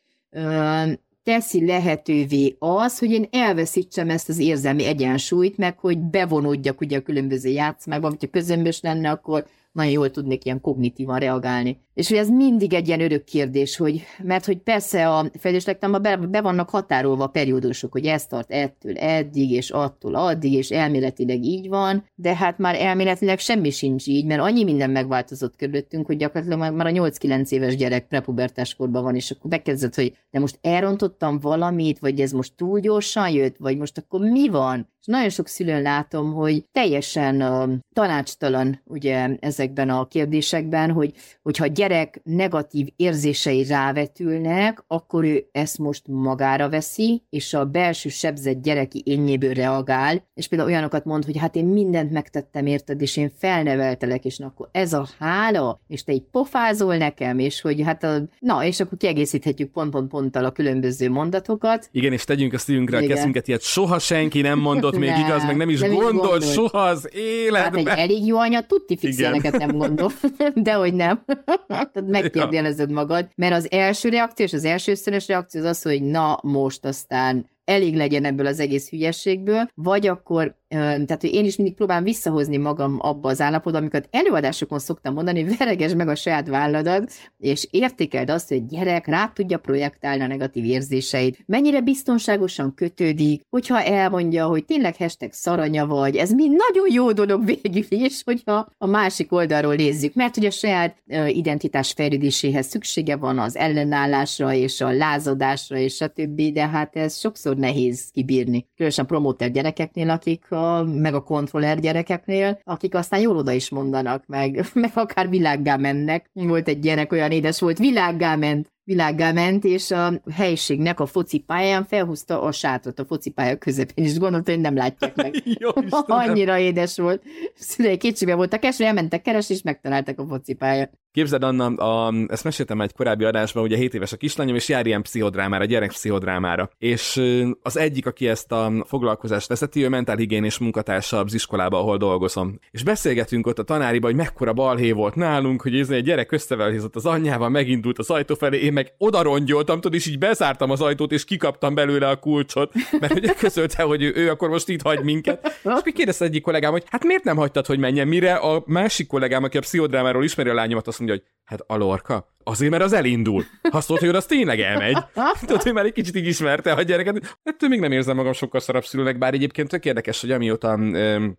Speaker 1: teszi lehetővé az, hogy én elveszítsem ezt az érzelmi egyensúlyt, meg hogy bevonódjak ugye a különböző játszmákba, hogyha közömbös lenne, akkor nagyon jól tudnék ilyen kognitívan reagálni. És hogy ez mindig egy ilyen örök kérdés, hogy, mert hogy persze a fejlődéslektanban be, be vannak határolva a periódusok, hogy ez tart ettől eddig, és attól addig, és elméletileg így van, de hát már elméletileg semmi sincs így, mert annyi minden megváltozott körülöttünk, hogy gyakorlatilag már a 8-9 éves gyerek prepubertás korban van, és akkor bekezdett, hogy de most elrontottam valamit, vagy ez most túl gyorsan jött, vagy most akkor mi van? És nagyon sok szülőn látom, hogy teljesen uh, tanácstalan ugye ezekben a kérdésekben, hogy hogyha gyerek negatív érzései rávetülnek, akkor ő ezt most magára veszi, és a belső sebzett gyereki énnyéből reagál, és például olyanokat mond, hogy hát én mindent megtettem érted, és én felneveltelek, és na, akkor ez a hála, és te így pofázol nekem, és hogy hát a, na, és akkor kiegészíthetjük pont-pont-ponttal a különböző mondatokat.
Speaker 2: Igen, és tegyünk a szívünkre a kezünket, ilyet soha senki nem mondott még nem, igaz, meg nem is nem gondolt, gondolt soha az életben.
Speaker 1: Hát egy elég jó anya tudti fixelneket nem gondol, de hogy nem. Tehát megkérdezed magad, mert az első reakció és az első szörös reakció az az, hogy na most aztán elég legyen ebből az egész hülyességből, vagy akkor tehát hogy én is mindig próbálom visszahozni magam abba az állapotba, amiket előadásokon szoktam mondani, hogy vereges meg a saját válladat, és értékeld azt, hogy gyerek rá tudja projektálni a negatív érzéseit. Mennyire biztonságosan kötődik, hogyha elmondja, hogy tényleg hashtag szaranya vagy, ez mind nagyon jó dolog végül is, hogyha a másik oldalról nézzük, mert ugye a saját identitás fejlődéséhez szüksége van az ellenállásra és a lázadásra és a többi, de hát ez sokszor nehéz kibírni. Különösen promóter gyerekeknél, akik a meg a kontroller gyerekeknél, akik aztán jól oda is mondanak, meg, meg akár világgá mennek. Volt egy gyerek, olyan édes volt, világgá ment, világgá ment, és a helyiségnek a focipályán felhúzta a sátrat a focipálya közepén, és gondolta, hogy nem látják meg. Jó, Annyira édes volt. Szülei kétségbe voltak, és elmentek keresni, és megtaláltak a focipályát.
Speaker 2: Képzeld, Anna, a, ezt meséltem egy korábbi adásban, ugye 7 éves a kislányom, és jár ilyen pszichodrámára, gyerek pszichodrámára. És az egyik, aki ezt a foglalkozást vezeti, ő mentálhigiénés munkatársa az iskolába, ahol dolgozom. És beszélgetünk ott a tanáriba, hogy mekkora balhé volt nálunk, hogy ez egy gyerek összevelhézott az anyjával, megindult az ajtó felé, én meg oda rongyoltam, tudod, és így bezártam az ajtót, és kikaptam belőle a kulcsot, mert ugye közölte, hogy ő, ő akkor most itt hagy minket. És akkor kérdezte egyik kollégám, hogy hát miért nem hagytad, hogy menjen, mire a másik kollégám, aki a pszichodrámáról ismeri a lányomat, azt mondja, hogy hát a lorka, Azért, mert az elindul. Ha szólt, hogy az tényleg elmegy. Tudod, hogy már egy kicsit így ismerte a gyereket. Ettől még nem érzem magam sokkal szarabb szülőnek, bár egyébként tök érdekes, hogy amióta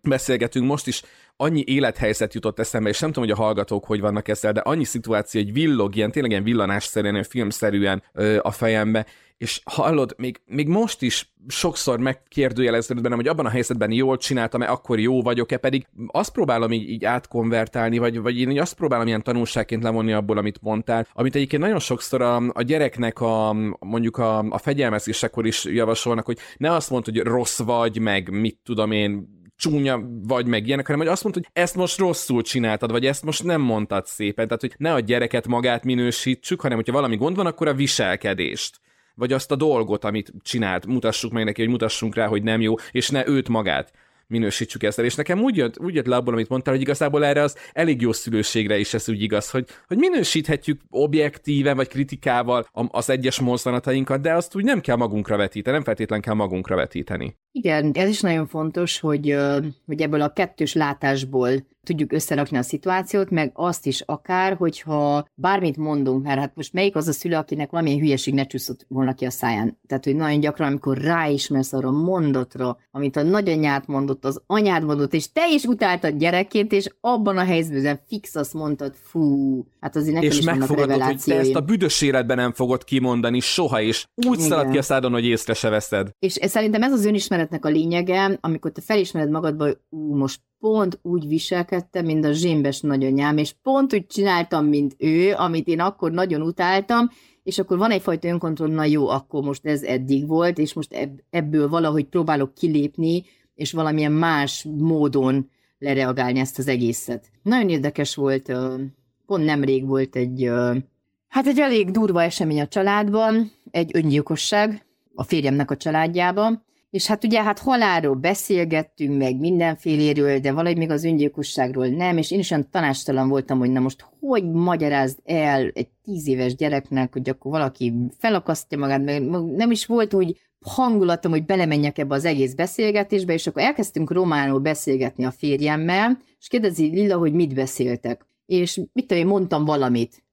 Speaker 2: beszélgetünk most is, annyi élethelyzet jutott eszembe, és nem tudom, hogy a hallgatók hogy vannak ezzel, de annyi szituáció, egy villog, ilyen tényleg ilyen villanásszerűen, filmszerűen a fejembe, és hallod, még, még most is sokszor megkérdőjeleződött bennem, hogy abban a helyzetben jól csináltam-e, akkor jó vagyok-e, pedig azt próbálom így, így átkonvertálni, vagy, vagy én azt próbálom ilyen tanulságként levonni abból, amit mondtál, amit egyébként nagyon sokszor a, a gyereknek a, mondjuk a, a fegyelmezésekor is javasolnak, hogy ne azt mondd, hogy rossz vagy, meg mit tudom én, csúnya vagy meg ilyenek, hanem hogy azt mondta, hogy ezt most rosszul csináltad, vagy ezt most nem mondtad szépen. Tehát, hogy ne a gyereket magát minősítsük, hanem hogyha valami gond van, akkor a viselkedést vagy azt a dolgot, amit csinált, mutassuk meg neki, hogy mutassunk rá, hogy nem jó, és ne őt magát minősítsük ezt el. És nekem úgy jött, úgy jött le abból, amit mondtál, hogy igazából erre az elég jó szülőségre is ez úgy igaz, hogy, hogy minősíthetjük objektíven vagy kritikával az egyes mozzanatainkat, de azt úgy nem kell magunkra vetíteni, nem feltétlenül kell magunkra vetíteni.
Speaker 1: Igen, ez is nagyon fontos, hogy, hogy ebből a kettős látásból tudjuk összerakni a szituációt, meg azt is akár, hogyha bármit mondunk, mert hát most melyik az a szülő, akinek valamilyen hülyeség ne csúszott volna ki a száján. Tehát, hogy nagyon gyakran, amikor ráismersz arra a mondatra, amit a nagyanyát mondott, az anyád mondott, és te is utáltad gyerekként, és abban a helyzetben fix azt mondtad, fú, hát azért nekem
Speaker 2: és
Speaker 1: is
Speaker 2: megfogadod, hogy te ezt a büdös életben nem fogod kimondani soha, és úgy szalad ki a szádon, hogy észre se veszed.
Speaker 1: És szerintem ez az önismeretnek a lényege, amikor te felismered magadba, hogy ú, most pont úgy viselkedtem, mint a zsémbes nagyanyám, és pont úgy csináltam, mint ő, amit én akkor nagyon utáltam, és akkor van egyfajta önkontroll, na jó, akkor most ez eddig volt, és most ebből valahogy próbálok kilépni, és valamilyen más módon lereagálni ezt az egészet. Nagyon érdekes volt, pont nemrég volt egy, hát egy elég durva esemény a családban, egy öngyilkosság a férjemnek a családjában, és hát ugye hát halálról beszélgettünk, meg mindenféléről, de valahogy még az öngyilkosságról nem, és én is olyan tanástalan voltam, hogy na most hogy magyarázd el egy tíz éves gyereknek, hogy akkor valaki felakasztja magát, meg nem is volt úgy hangulatom, hogy belemenjek ebbe az egész beszélgetésbe, és akkor elkezdtünk románul beszélgetni a férjemmel, és kérdezi Lilla, hogy mit beszéltek. És mit tudom, én mondtam valamit.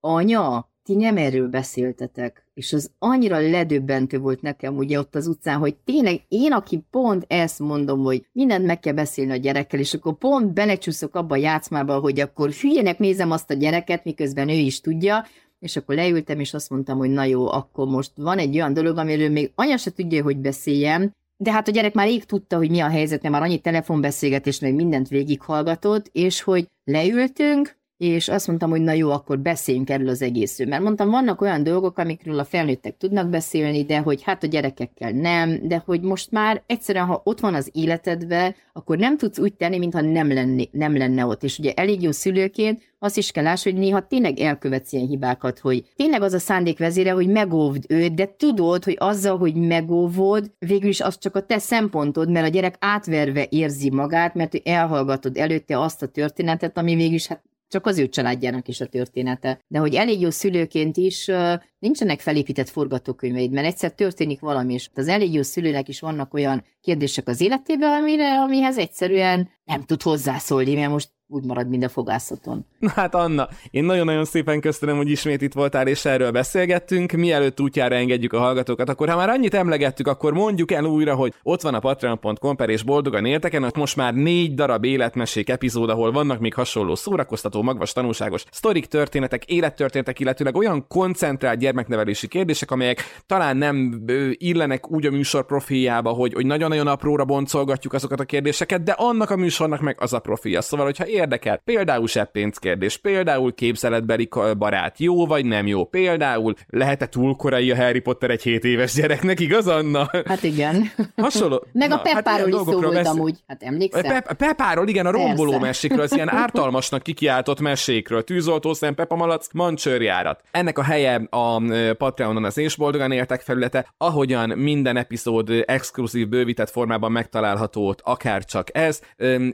Speaker 1: Anya, ti nem erről beszéltetek, és az annyira ledöbbentő volt nekem ugye ott az utcán, hogy tényleg én, aki pont ezt mondom, hogy mindent meg kell beszélni a gyerekkel, és akkor pont belecsúszok abba a játszmába, hogy akkor hülyenek nézem azt a gyereket, miközben ő is tudja, és akkor leültem, és azt mondtam, hogy na jó, akkor most van egy olyan dolog, amiről még anya se tudja, hogy beszéljem, de hát a gyerek már rég tudta, hogy mi a helyzet, mert már annyi telefonbeszélgetés, meg mindent végighallgatott, és hogy leültünk, és azt mondtam, hogy na jó, akkor beszéljünk erről az egészről. Mert mondtam, vannak olyan dolgok, amikről a felnőttek tudnak beszélni, de hogy hát a gyerekekkel nem, de hogy most már egyszerűen, ha ott van az életedbe, akkor nem tudsz úgy tenni, mintha nem, lenni, nem lenne ott. És ugye elég jó szülőként azt is kell láss, hogy néha tényleg elkövetsz ilyen hibákat, hogy tényleg az a szándék vezére, hogy megóvd őt, de tudod, hogy azzal, hogy megóvod, végül is az csak a te szempontod, mert a gyerek átverve érzi magát, mert elhallgatod előtte azt a történetet, ami végül is hát csak az ő családjának is a története. De hogy elég jó szülőként is nincsenek felépített forgatókönyveid, mert egyszer történik valami, és az elég jó szülőnek is vannak olyan kérdések az életében, amire, amihez egyszerűen nem tud hozzászólni, mert most úgy marad, mint a fogászaton.
Speaker 2: Na hát Anna, én nagyon-nagyon szépen köszönöm, hogy ismét itt voltál, és erről beszélgettünk. Mielőtt útjára engedjük a hallgatókat, akkor ha már annyit emlegettük, akkor mondjuk el újra, hogy ott van a patreon.com per és boldogan élteken, ott most már négy darab életmesék epizód, ahol vannak még hasonló szórakoztató, magvas, tanulságos sztorik történetek, élettörténetek, illetőleg olyan koncentrált gyermeknevelési kérdések, amelyek talán nem illenek úgy a műsor profiljába, hogy, hogy nagyon-nagyon apróra boncolgatjuk azokat a kérdéseket, de annak a műsornak meg az a profilja. Szóval, hogyha érdekel. Például pénzkérdés, például képzeletbeli barát, jó vagy nem jó, például lehet-e túl korai a Harry Potter egy 7 éves gyereknek, igaz Anna?
Speaker 1: Hát igen.
Speaker 2: Hasonló.
Speaker 1: Meg a Pepáról hát is szó volt vesz... amúgy, hát emlékszel?
Speaker 2: Pe- Pepáról, igen, a romboló Persze. mesékről, az ilyen ártalmasnak kikiáltott mesékről, tűzoltószem, Pepa Malac, mancsőrjárat. Ennek a helye a Patreonon az És Boldogan éltek felülete, ahogyan minden epizód exkluzív bővített formában megtalálható akár csak ez,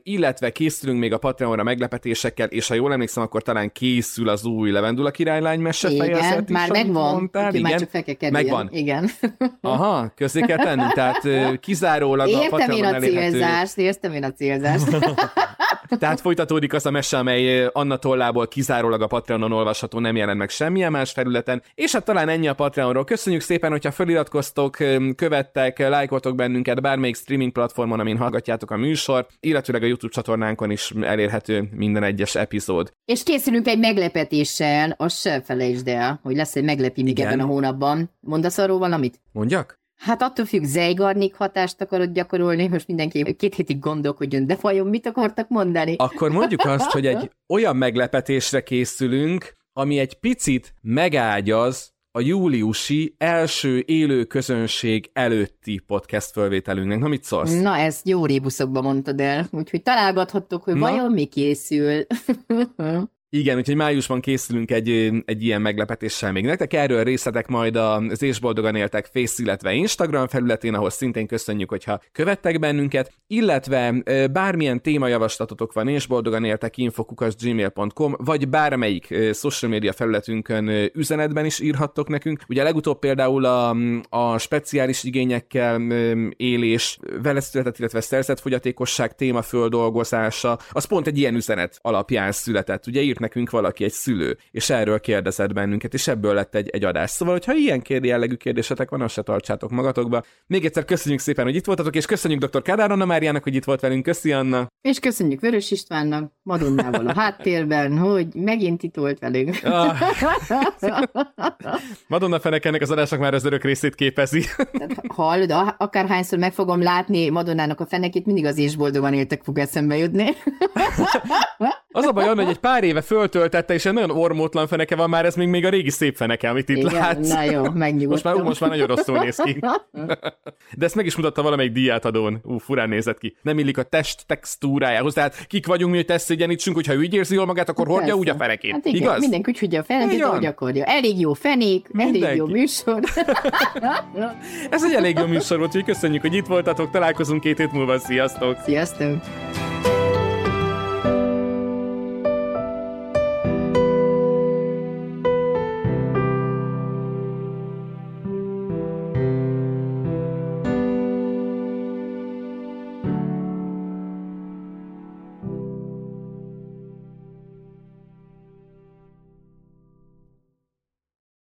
Speaker 2: illetve készülünk még a Patreonra meglepetésekkel, és ha jól emlékszem, akkor talán készül az új Levendula királylány mese
Speaker 1: Igen, is, már megvan. Mondtál, igen, már csak fel kell
Speaker 2: megvan.
Speaker 1: Igen.
Speaker 2: Aha, közé kell tenni, tehát kizárólag
Speaker 1: értem a Patreon én a célzást, értem én a célzást.
Speaker 2: Tehát folytatódik az a mese, amely Anna tollából kizárólag a Patreonon olvasható, nem jelent meg semmilyen más felületen. És hát talán ennyi a Patreonról. Köszönjük szépen, hogyha feliratkoztok, követtek, lájkoltok bennünket bármelyik streaming platformon, amin hallgatjátok a műsort, illetőleg a YouTube csatornánkon is elérhető minden egyes epizód.
Speaker 1: És készülünk egy meglepetéssel, azt se felejtsd el, hogy lesz egy még ebben a hónapban. Mondasz arról valamit?
Speaker 2: Mondjak?
Speaker 1: Hát attól függ, Zeigarnik hatást akarod gyakorolni, most mindenki két hétig gondolkodjon, de vajon mit akartak mondani?
Speaker 2: Akkor mondjuk azt, hogy egy olyan meglepetésre készülünk, ami egy picit megágyaz a júliusi első élő közönség előtti podcast fölvételünknek. Na, mit szólsz?
Speaker 1: Na, ezt jó rébuszokban mondtad el, úgyhogy találgathattok, hogy Na? vajon mi készül.
Speaker 2: Igen, úgyhogy májusban készülünk egy, egy ilyen meglepetéssel még nektek. Erről részletek majd az És Boldogan Éltek Face, illetve Instagram felületén, ahol szintén köszönjük, hogyha követtek bennünket, illetve bármilyen témajavaslatotok van, és boldogan éltek infokukasgmail.com, vagy bármelyik social media felületünkön üzenetben is írhattok nekünk. Ugye legutóbb például a, a speciális igényekkel élés, vele született, illetve szerzett fogyatékosság téma földolgozása, az pont egy ilyen üzenet alapján született. Ugye írt nekünk valaki, egy szülő, és erről kérdezett bennünket, és ebből lett egy, egy adás. Szóval, hogyha ilyen kérdi jellegű kérdésetek van, azt se tartsátok magatokba. Még egyszer köszönjük szépen, hogy itt voltatok, és köszönjük dr. Kádár Anna Máriának, hogy itt volt velünk. Köszi, Anna.
Speaker 1: És köszönjük Vörös Istvánnak, Madonnával a háttérben, hogy megint itt volt velünk. Ah.
Speaker 2: Madonna fenekennek az adásnak már az örök részét képezi.
Speaker 1: Hallod, akárhányszor meg fogom látni Madonnának a fenekét, mindig az is boldogan éltek fog eszembe jutni.
Speaker 2: Az a baj, hogy egy pár éve föltöltette, és egy nagyon ormótlan feneke van már, ez még, még a régi szép feneke, amit itt Igen, látsz.
Speaker 1: Na jó,
Speaker 2: Most már, most már nagyon rosszul néz ki. De ezt meg is mutatta valamelyik díját adón. Ú, furán nézett ki. Nem illik a test textúrájához. Tehát kik vagyunk mi, hogy tesztszégyenítsünk, hogyha ő így érzi jól magát, akkor hordja úgy a fenekét. Hát igen, Igaz?
Speaker 1: Mindenki úgy hordja a fenekét, ahogy akarja. Elég jó fenék, Mindenki. elég jó műsor.
Speaker 2: Ez egy elég jó műsor volt, úgyhogy köszönjük, hogy itt voltatok. Találkozunk két hét múlva. Sziasztok!
Speaker 1: Sziasztok!